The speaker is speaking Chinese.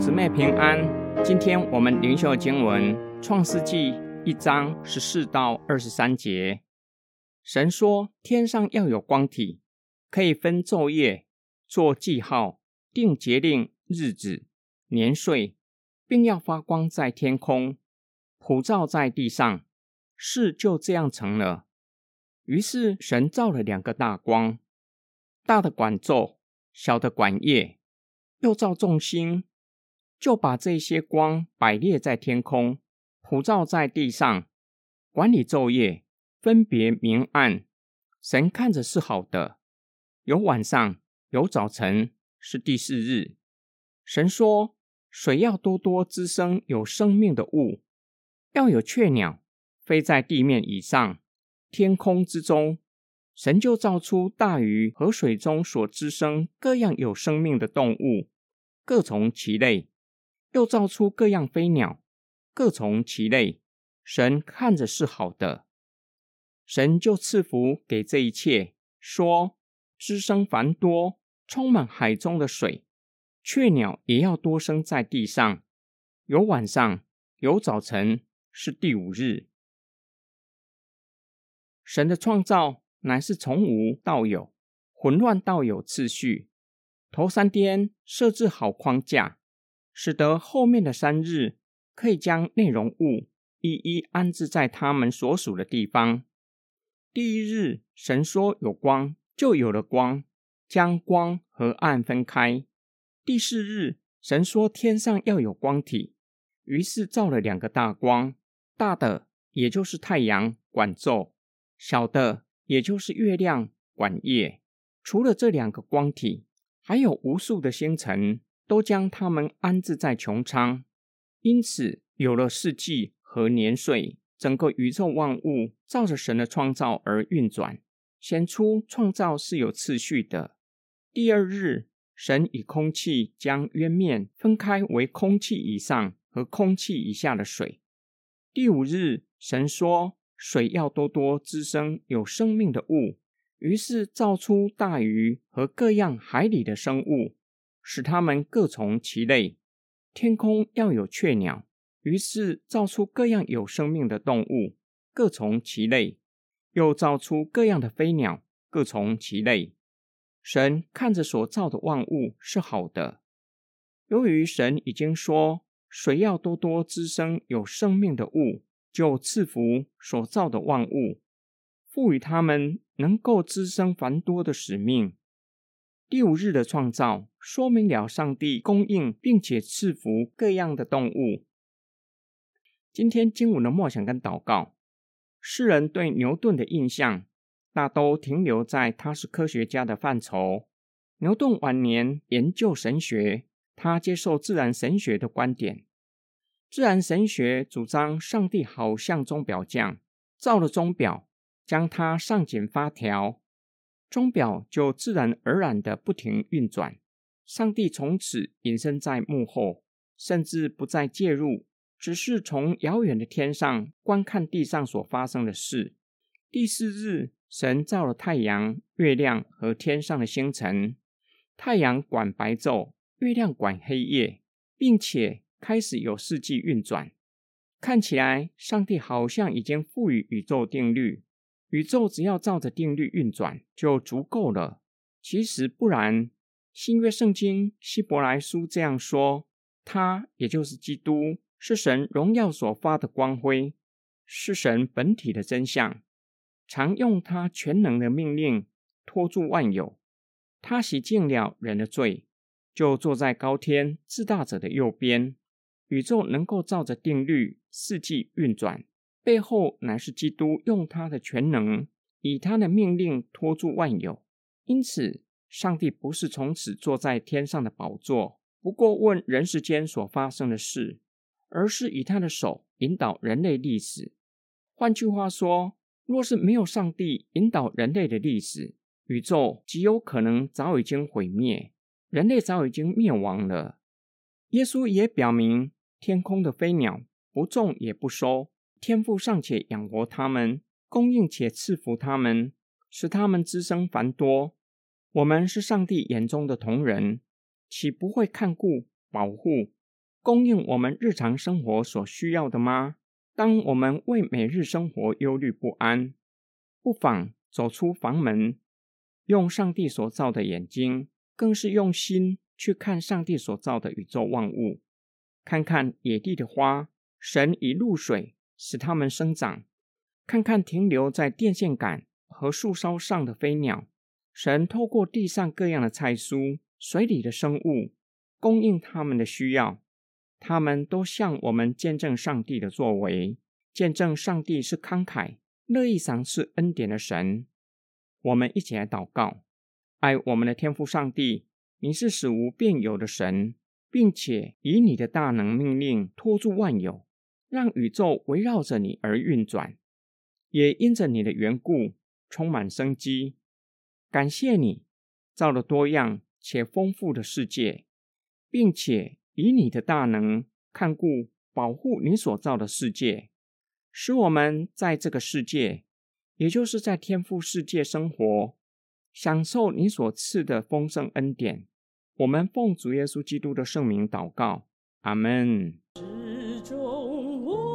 姊妹平安。今天我们灵修经文《创世纪》一章十四到二十三节。神说：“天上要有光体，可以分昼夜，做记号，定节令、日子、年岁，并要发光在天空，普照在地上。”事就这样成了。于是神造了两个大光，大的管昼，小的管夜，又造众星。就把这些光摆列在天空，普照在地上，管理昼夜，分别明暗。神看着是好的。有晚上，有早晨，是第四日。神说：水要多多滋生有生命的物，要有雀鸟飞在地面以上，天空之中。神就造出大鱼和水中所滋生各样有生命的动物，各从其类。又造出各样飞鸟，各从其类。神看着是好的，神就赐福给这一切，说：滋生繁多，充满海中的水。雀鸟也要多生在地上。有晚上，有早晨，是第五日。神的创造乃是从无到有，混乱到有次序。头三天设置好框架。使得后面的三日可以将内容物一一安置在他们所属的地方。第一日，神说有光，就有了光，将光和暗分开。第四日，神说天上要有光体，于是造了两个大光，大的也就是太阳管昼，小的也就是月亮管夜。除了这两个光体，还有无数的星辰。都将他们安置在穹苍，因此有了四季和年岁，整个宇宙万物照着神的创造而运转，显出创造是有次序的。第二日，神以空气将渊面分开为空气以上和空气以下的水。第五日，神说水要多多滋生有生命的物，于是造出大鱼和各样海里的生物。使它们各从其类，天空要有雀鸟，于是造出各样有生命的动物，各从其类；又造出各样的飞鸟，各从其类。神看着所造的万物是好的。由于神已经说水要多多滋生有生命的物，就赐福所造的万物，赋予他们能够滋生繁多的使命。第五日的创造说明了上帝供应并且赐福各样的动物。今天经文的默想跟祷告，世人对牛顿的印象大都停留在他是科学家的范畴。牛顿晚年研究神学，他接受自然神学的观点。自然神学主张上帝好像钟表匠，造了钟表，将它上紧发条。钟表就自然而然的不停运转，上帝从此隐身在幕后，甚至不再介入，只是从遥远的天上观看地上所发生的事。第四日，神造了太阳、月亮和天上的星辰。太阳管白昼，月亮管黑夜，并且开始有四季运转。看起来，上帝好像已经赋予宇宙定律。宇宙只要照着定律运转就足够了。其实不然，新约圣经希伯来书这样说：他也就是基督，是神荣耀所发的光辉，是神本体的真相。常用他全能的命令托住万有。他洗净了人的罪，就坐在高天至大者的右边。宇宙能够照着定律四季运转。背后乃是基督用他的全能，以他的命令托住万有。因此，上帝不是从此坐在天上的宝座，不过问人世间所发生的事，而是以他的手引导人类历史。换句话说，若是没有上帝引导人类的历史，宇宙极有可能早已经毁灭，人类早已经灭亡了。耶稣也表明，天空的飞鸟不种也不收。天父尚且养活他们，供应且赐福他们，使他们滋生繁多。我们是上帝眼中的同人，岂不会看顾、保护、供应我们日常生活所需要的吗？当我们为每日生活忧虑不安，不妨走出房门，用上帝所造的眼睛，更是用心去看上帝所造的宇宙万物，看看野地的花，神以露水使它们生长；看看停留在电线杆和树梢上的飞鸟，神透过地上各样的菜蔬、水里的生物，供应他们的需要。他们都向我们见证上帝的作为，见证上帝是慷慨、乐意赏赐恩典的神。我们一起来祷告：爱我们的天父上帝，你是使无变有的神，并且以你的大能命令托住万有，让宇宙围绕着你而运转，也因着你的缘故充满生机。感谢你造了多样且丰富的世界，并且。以你的大能看顾、保护你所造的世界，使我们在这个世界，也就是在天赋世界生活，享受你所赐的丰盛恩典。我们奉主耶稣基督的圣名祷告，阿门。中午